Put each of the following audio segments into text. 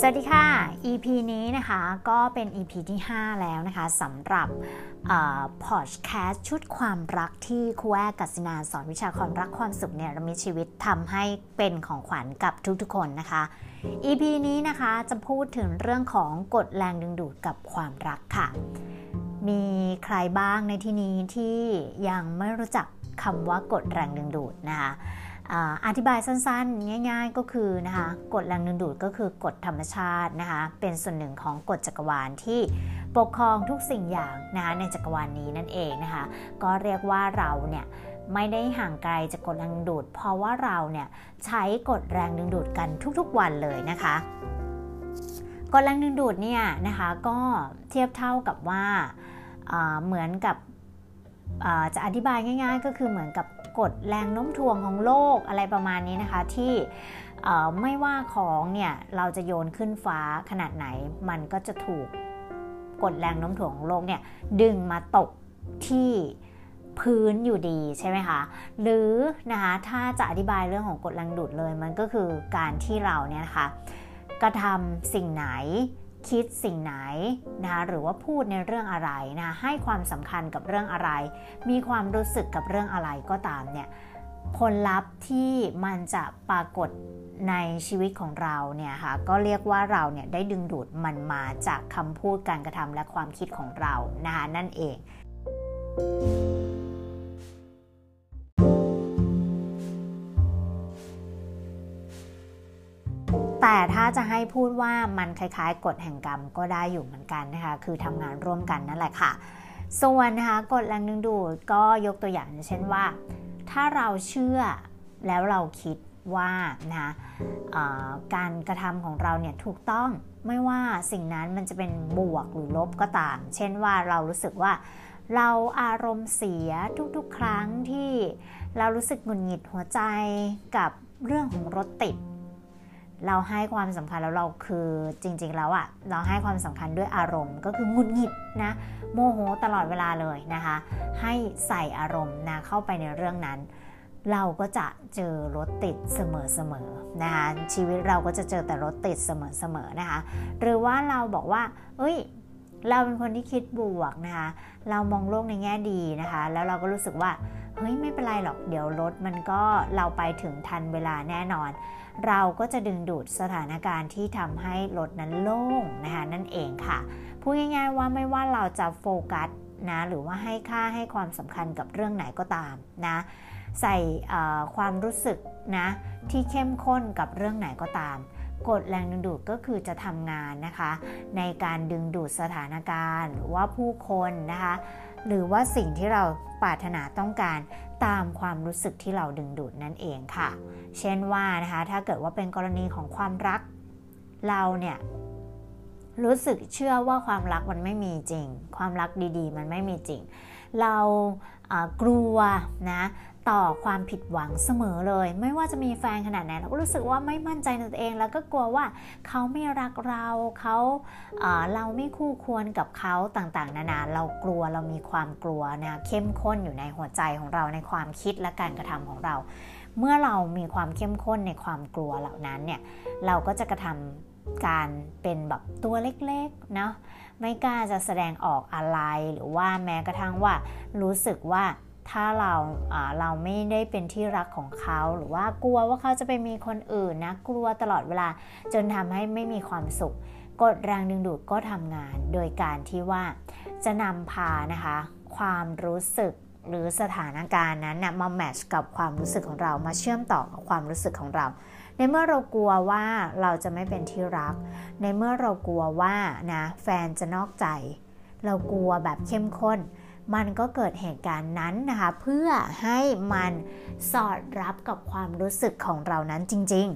สวัสดีค่ะ EP นี้นะคะก็เป็น EP ที่ 5 แล้วนะคะสำหรับพอดแคสต์ชุดความรักที่ครูแอกัสินาสอนวิชาความรักความสุขเนี่ยมีชีวิตทำให้เป็นของขวัญกับทุกๆคนนะคะ EP นี้นะคะจะพูดถึงเรื่องของกฎแรงดึงดูดกับความรักค่ะ มีใครบ้างในที่นี้ที่ยังไม่รู้จักคำว่ากฎแรงดึงดูดนะคะ อธิบายสั้นๆ ง่าย ๆ ก็คือนะคะกฎแรงดึงดูดก็คือกฎธรรมชาตินะคะเป็นส่วนหนึ่งของกฎจักรวาลที่ปกครองทุกสิ่งอย่างนะคะในจักรวาลนนี้นั่นเองนะคะก็เรียกว่าเราเนี่ยไม่ได้ห่างไกลจากกฎแรงดึงดูด เพราะว่าเราเนี่ยใช้กฎแรงดึงดูดกันทุกๆวันเลยนะคะกฎแรงดึงดูดเนี่ยนะคะก็เทียบเท่ากับว่าเหมือนกับจะอธิบายง่าย ๆ ก็คือเหมือนกับ กฎแรงโน้มถ่วงของโลกอะไรประมาณนี้นะคะที่ไม่ว่าของเนี่ยเราจะโยนขึ้นฟ้าขนาดไหน มันก็จะถูกกฎแรงโน้มถ่วงของโลกเนี่ยดึงมาตกที่พื้นอยู่ดีใช่ไหมคะ หรือนะคะถ้าจะอธิบายเรื่องของกฎแรงดูดเลยมันก็คือการที่เราเนี่ยนะคะกระทำสิ่งไหน คิดสิ่งไหนนะคะหรือว่าพูดในเรื่องอะไรนะให้ความสำคัญกับเรื่องอะไร มีความรู้สึกกับเรื่องอะไรก็ตามเนี่ยผลลัพธ์ที่มันจะปรากฏในชีวิตของเราเนี่ยค่ะก็เรียกว่าเราเนี่ยได้ดึงดูดมันมาจากคำพูดการกระทำและความคิดของเรานะคะนั่นเอง แต่ถ้าจะให้พูดว่ามันคล้ายๆ กฎแห่งกรรมก็ได้อยู่เหมือนกันนะคะ คือทำงานร่วมกันนั่นแหละค่ะ ส่วนนะคะกฎแรงดึงดูดก็ยกตัวอย่างเช่นว่า ถ้าเราเชื่อแล้วเราคิดว่านะการกระทำของเราเนี่ยถูกต้องไม่ว่าสิ่งนั้นมันจะเป็นบวกหรือลบก็ตาม เช่นว่าเรารู้สึกว่าเราอารมณ์เสียทุกๆ ครั้งที่เรารู้สึกหงุดหงิดหัวใจกับเรื่องของรถติด เราให้ความสำคัญแล้วเราคือจริง ๆ แล้วอะ่ะเราให้ความสำคัญด้วยอารมณ์ ก็คือหงุดหงิดนะโมโหตลอดเวลาเลยนะคะ ให้ใส่อารมณ์นะเข้าไปในเรื่องนั้น เราก็จะเจอรถติดเสมอๆนะคะชีวิตเราก็จะเจอแต่รถติดเสมอๆนะคะ หรือว่าเราบอกว่า เอ้ย เราเป็นคนที่คิดบวกนะคะ เรามองโลกในแง่ดีนะคะ แล้วเราก็รู้สึกว่าเฮ้ยไม่เป็นไรหรอกเดี๋ยวรถมันก็เราไปถึงทันเวลาแน่นอน เราก็จะดึงดูดสถานการณ์ที่ทำให้รถนั้นโล่งนะคะนั่นเองค่ะพูดง่ายๆว่าไม่ว่าเราจะโฟกัสนะหรือว่าให้ค่าให้ความสำคัญกับเรื่องไหนก็ตามนะใส่ความรู้สึกนะที่เข้มข้นกับเรื่องไหนก็ตามกฎแรงดึงดูดก็คือจะทำงานนะคะ ในการดึงดูดสถานการณ์หรือว่าผู้คนนะคะ หรือว่าสิ่งที่เราปรารถนาต้องการตามความรู้สึกที่เราดึงดูดนั่นเองค่ะ เช่นว่านะคะถ้าเกิดว่าเป็นกรณีของความรักเราเนี่ยรู้สึกเชื่อว่าความรักมันไม่มีจริง ความรักดีๆ มันไม่มีจริง เรากลัวนะ ต่อความผิดหวังเสมอเลย ไม่ว่าจะมีแฟนขนาดไหนเราก็รู้สึกว่าไม่มั่นใจในตัวเอง แล้วก็กลัวว่าเขาไม่รักเราเขาเราไม่คู่ควรกับเขาต่างๆ นานาเรากลัวเรามีความกลัวนะเข้มข้นอยู่ในหัวใจของเราในความคิดและการกระทำของเรา เมื่อเรามีความเข้มข้นในความกลัวเหล่านั้นเนี่ยเราก็จะกระทำการเป็นแบบตัวเล็กๆนะไม่กล้าจะแสดงออกอะไรหรือว่าแม้กระทั่งว่ารู้สึกว่า ถ้าเราเราไม่ได้เป็นที่รักของเขา หรือว่ากลัวว่าเขาจะไปมีคนอื่นนะ กลัวตลอดเวลา จนทำให้ไม่มีความสุข กดแรงดึงดูดก็ทำงาน โดยการที่ว่าจะนำพานะคะ ความรู้สึกหรือสถานการณ์นั้นนะมาแมชกับความรู้สึกของเรามาเชื่อมต่อกับความรู้สึกของเรา ในเมื่อเรากลัวว่าเราจะไม่เป็นที่รัก ในเมื่อเรากลัวว่านะแฟนจะนอกใจ เรากลัวแบบเข้มข้น มันก็เกิดเหตุการณ์นั้นนะคะ เพื่อให้มันสอดรับกับความรู้สึกของเรานั้นจริง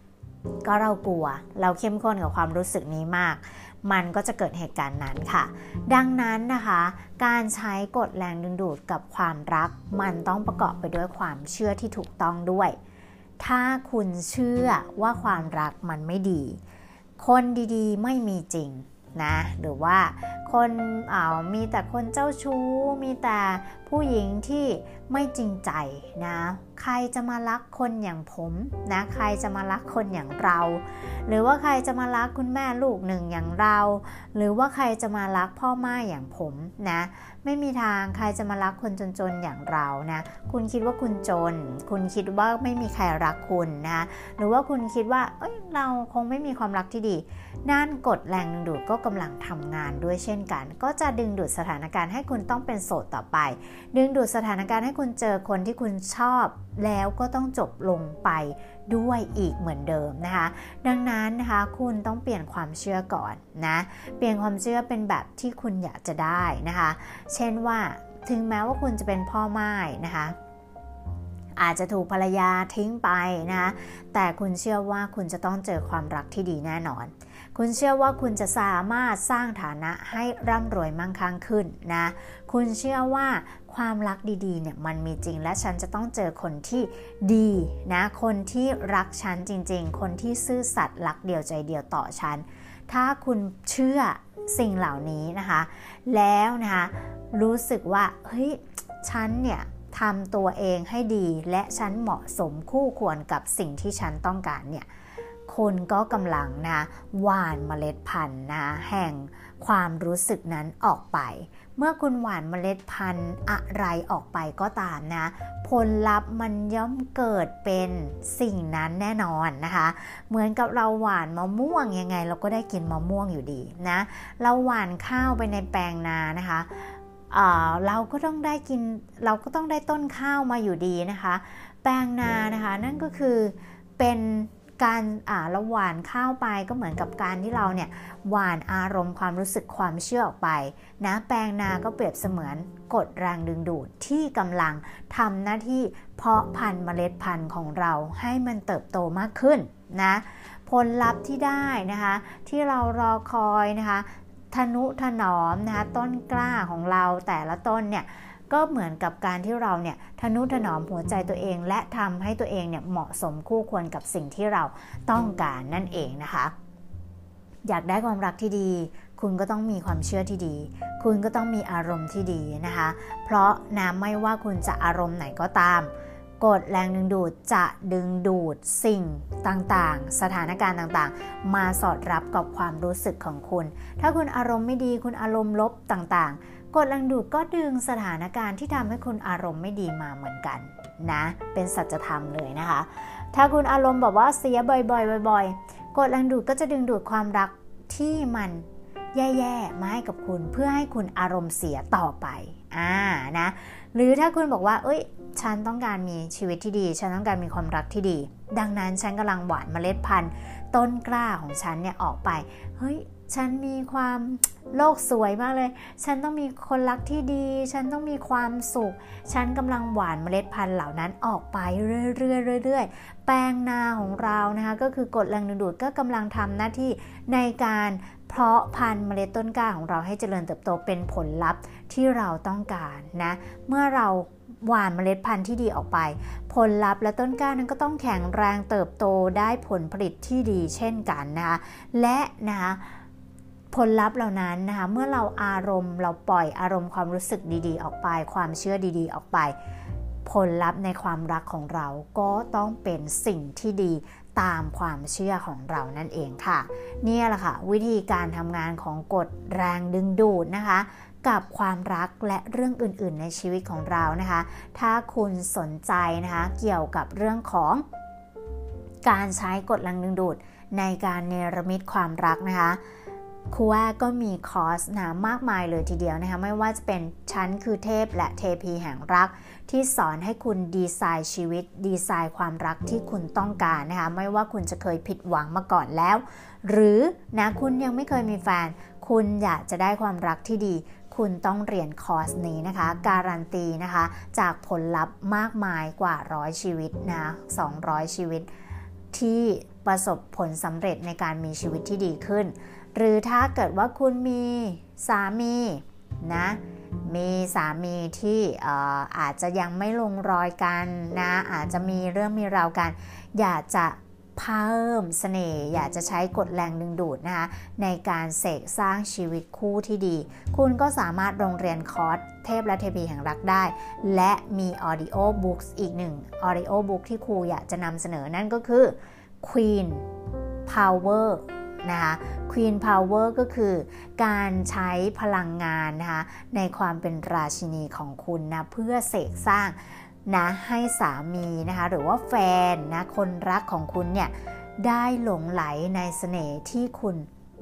ๆ ก็เรากลัว เราเข้มข้นกับความรู้สึกนี้มาก มันก็จะเกิดเหตุการณ์นั้นค่ะ ดังนั้นนะคะ การใช้กฎแรงดึงดูดกับความรัก มันต้องประกอบไปด้วยความเชื่อที่ถูกต้องด้วย ถ้าคุณเชื่อว่าความรักมันไม่ดี คนดีๆ ไม่มีจริงนะหรือว่า คคนมีแต่คนเจ้าชู้ มีแต่ผู้หญิงที่ไม่จริงใจนะ ใครจะมารักคนอย่างผมนะ ใครจะมารักคนอย่างเรา หรือว่าใครจะมารักคุณแม่ลูกหนึ่งอย่างเรา หรือว่าใครจะมารักพ่อแม่อย่างผมนะ ไม่มีทางใครจะมารักคนจนๆอย่างเรานะ คุณคิดว่าคุณจน คุณคิดว่าไม่มีใครรักคุณนะ หรือว่าคุณคิดว่า เอ้ย เราคงไม่มีความรักที่ดีนั่นกดแรงดึงดูดก็กำลังทำงานด้วยเช่นกัน ก็จะดึงดูดสถานการณ์ให้คุณต้องเป็นโสดต่อไป ดึงดูดสถานการณ์ให้คุณเจอคนที่คุณชอบแล้วก็ต้องจบลงไปด้วยอีกเหมือนเดิมนะคะ ดังนั้นนะคะคุณต้องเปลี่ยนความเชื่อก่อนนะเปลี่ยนความเชื่อเป็นแบบที่คุณอยากจะได้นะคะ เช่นว่าถึงแม้ว่าคุณจะเป็นพ่อไม้นะคะ อาจจะถูกภรรยาทิ้งไปนะแต่คุณเชื่อว่าคุณจะต้องเจอความรักที่ดีแน่นอน คุณเชื่อว่าคุณจะสามารถสร้างฐานะให้ร่ำรวยมั่งคั่งขึ้นนะคุณเชื่อว่าความรักดีๆเนี่ยมันมีจริงและฉันจะต้องเจอคนที่ดีนะคนที่รักฉันจริง ๆ คนที่ซื่อสัตย์รักเดียวใจเดียวต่อฉัน ถ้าคุณเชื่อสิ่งเหล่านี้นะคะ แล้วนะคะรู้สึกว่าเฮ้ยฉันเนี่ย ทำตัวเองให้ดีและฉันเหมาะสมคู่ควรกับสิ่งที่ฉันต้องการเนี่ยคุณก็กำลังนะหว่านเมล็ดพันธุ์นะแห่งความรู้สึกนั้นออกไป เมื่อคุณหว่านเมล็ดพันธุ์อะไรออกไปก็ตามนะ ผลลัพธ์มันย่อมเกิดเป็นสิ่งนั้นแน่นอนนะคะ เหมือนกับเราหว่านมะม่วงยังไง เราก็ได้กินมะม่วงอยู่ดีนะ เราหว่านข้าวไปในแปลงนานะคะ เราก็ต้องได้กินเราก็ต้องได้ต้นข้าวมาอยู่ดีนะคะ แปลงนานะคะ นั่นก็คือเป็นการอ่าเราหวานข้าวไปก็เหมือนกับการที่เราเนี่ยหวานอารมณ์ความรู้สึกความเชื่อออกไปนะแปลงนาก็เปรียบเสมือนกดแรงดึงดูดที่กำลังทำหน้าที่เพาะพันธุ์เมล็ดพันธุ์ของเราให้มันเติบโตมากขึ้นนะผลลัพธ์ที่ได้นะคะ ที่เรารอคอยนะคะ ทนุถนอมนะคะต้นกล้าของเราแต่ละต้นเนี่ยก็เหมือนกับการที่เราเนี่ยทนุถนอมหัวใจตัวเอง และทำให้ตัวเองเนี่ยเหมาะสมคู่ควรกับสิ่งที่เราต้องการนั่นเองนะคะ อยากได้ความรักที่ดี คุณก็ต้องมีความเชื่อที่ดี คุณก็ต้องมีอารมณ์ที่ดีนะคะ เพราะนะไม่ว่าคุณจะอารมณ์ไหนก็ตาม กฎแรงดึงดูดจะดึงดูดสิ่งต่างๆ สถานการณ์ต่างๆ มาสอดรับกับความรู้สึกของคุณ ถ้าคุณอารมณ์ไม่ดีคุณอารมณ์ลบต่างๆ กฎแรงดูดก็ดึงสถานการณ์ที่ทำให้คุณอารมณ์ไม่ดีมาเหมือนกันนะ เป็นสัจธรรมเลยนะคะ ถ้าคุณอารมณ์แบบว่าเสียบ่อยๆบ่อยๆ กฎแรงดูดก็จะดึงดูดความรักที่มันแย่ๆ มาให้กับคุณเพื่อให้คุณอารมณ์เสียต่อไป อ่า นะ หรือถ้าคุณบอกว่า เอ้ย ฉันต้องการมีชีวิตที่ดี ฉันต้องการมีความรักที่ดี ดังนั้นฉันกำลังหว่านเมล็ดพันธุ์ ต้นกล้าของฉันเนี่ยออกไป เฮ้ย ฉันมีความโลกสวยมากเลย ฉันต้องมีคนรักที่ดี ฉันต้องมีความสุข ฉันกำลังหว่านเมล็ดพันธุ์เหล่านั้นออกไปเรื่อยๆเรื่อยๆ แปลงนาของเรานะคะ ก็คือกฎแรงดึงดูดก็กำลังทำหน้าที่ในการเพาะพันธุ์เมล็ดต้นกล้าของเราให้เจริญเติบโตเป็นผลลัพธ์ที่เราต้องการนะ เมื่อเรา หว่านเมล็ดพันธุ์ที่ดีออกไป ผลลัพธ์และต้นกล้านั้นก็ต้องแข็งแรงเติบโตได้ผลผลิตที่ดีเช่นกันนะคะและนะคะผลลัพธ์เหล่านั้นนะคะเมื่อเราอารมณ์เราปล่อยอารมณ์ความรู้สึกดีๆ ออกไป ความเชื่อดีๆ ออกไป ผลลัพธ์ในความรักของเราก็ต้องเป็นสิ่งที่ดีตามความเชื่อของเรานั่นเองค่ะ นี่แหละค่ะ วิธีการทำงานของกฎแรงดึงดูดนะคะ กับความรักและเรื่องอื่น ๆ ในชีวิตของเรานะคะ ถ้าคุณสนใจนะคะเกี่ยวกับเรื่องของการใช้กฎแรงดึงดูดในการเนรมิตความรักนะคะครูว่าก็มีคอร์สนะมากมายเลยทีเดียวนะคะไม่ว่าจะเป็นฉันคือเทพและเทพีแห่งรัก ที่สอนให้คุณดีไซน์ชีวิต ดีไซน์ความรักที่คุณต้องการนะคะไม่ว่าคุณจะเคยผิดหวังมาก่อนแล้ว หรือนะคุณยังไม่เคยมีแฟน คุณอยากจะได้ความรักที่ดี คุณต้องเรียนคอร์สนี้นะคะ การันตีนะคะ จากผลลัพธ์มากมายกว่าร้อยชีวิตนะ200 ชีวิต ที่ประสบผลสำเร็จในการมีชีวิตที่ดีขึ้น หรือถ้าเกิดว่าคุณมีสามีนะมีสามีที่อาจจะยังไม่ลงรอยกันนะอาจจะมีเรื่องมีราวกัน อยากจะ เพิ่มเสน่ห์อยากจะใช้กฎแรงดึงดูดนะคะในการเสกสร้างชีวิตคู่ที่ดี คุณก็สามารถโรงเรียนคอร์สเทพและเทพีแห่งรักได้ และมี Audio Books อีกหนึ่ง Audio Book ที่ครูอยากจะนำเสนอนั่นก็คือ Queen Power นะคะ Queen Power ก็คือการใช้พลังงานนะคะในความเป็นราชินีของคุณนะเพื่อเสกสร้าง นะให้สามีนะคะหรือว่าแฟนนะคนรักของคุณเนี่ยได้หลงไหลในเสน่ห์ที่คุณ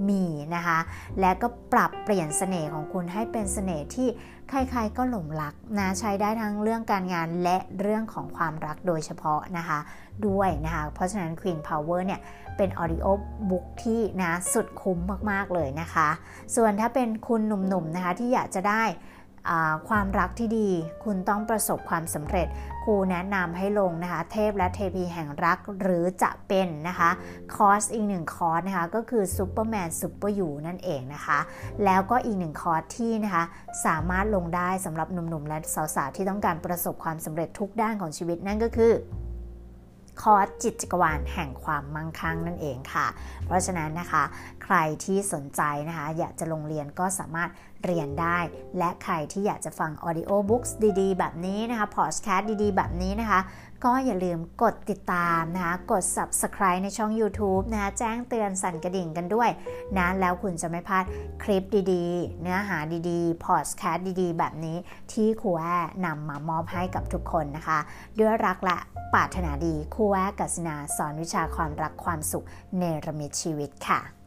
มีนะคะ และก็ปรับเปลี่ยนเสน่ห์ของคุณให้เป็นเสน่ห์ที่ใครๆก็หลงรักนะใช้ได้ทั้งเรื่องการงานและเรื่องของความรักโดยเฉพาะนะคะ ด้วยนะคะ เพราะฉะนั้น Queen Power เนี่ยเป็นออดิโอบุ๊กที่นะสุดคุ้มมากๆเลยนะคะ ส่วนถ้าเป็นคุณหนุ่มๆนะคะที่อยากจะได้ ความรักที่ดี คุณต้องประสบความสำเร็จ ครูแนะนำให้ลงนะคะ เทพและเทพีแห่งรักหรือจะเป็นนะคะ คอร์สอีกหนึ่งคอร์สนะคะ ก็คือ Superman Super You นั่นเองนะคะ แล้วก็อีกหนึ่งคอร์สที่นะคะ สามารถลงได้สำหรับหนุ่มๆ และสาวๆ ที่ต้องการประสบความสำเร็จทุกด้านของชีวิตนั่นก็คือ คอร์สจิตจักรวาลแห่งความมั่งคั่งนั่นเองค่ะ เพราะฉะนั้นนะคะ ใครที่สนใจนะคะ อยากจะลงเรียนก็สามารถเรียนได้ และใครที่อยากจะฟัง audiobook ดีๆ แบบนี้นะคะพอดแคสต์ดีๆ แบบนี้นะคะ ก็อย่าลืมกดติดตามนะคะกด subscribe ในช่อง YouTube นะคะแจ้งเตือนสั่นกระดิ่งกันด้วยนะแล้วคุณจะไม่พลาดคลิปดีๆ เนื้อหาดีๆ podcast ดีๆ แบบนี้ที่ครูแอนำมามอบให้กับทุกคนนะคะ ด้วยรักและปรารถนาดีครูแอกัสนาสอนวิชาความรักความสุขเนรมิตชีวิตค่ะ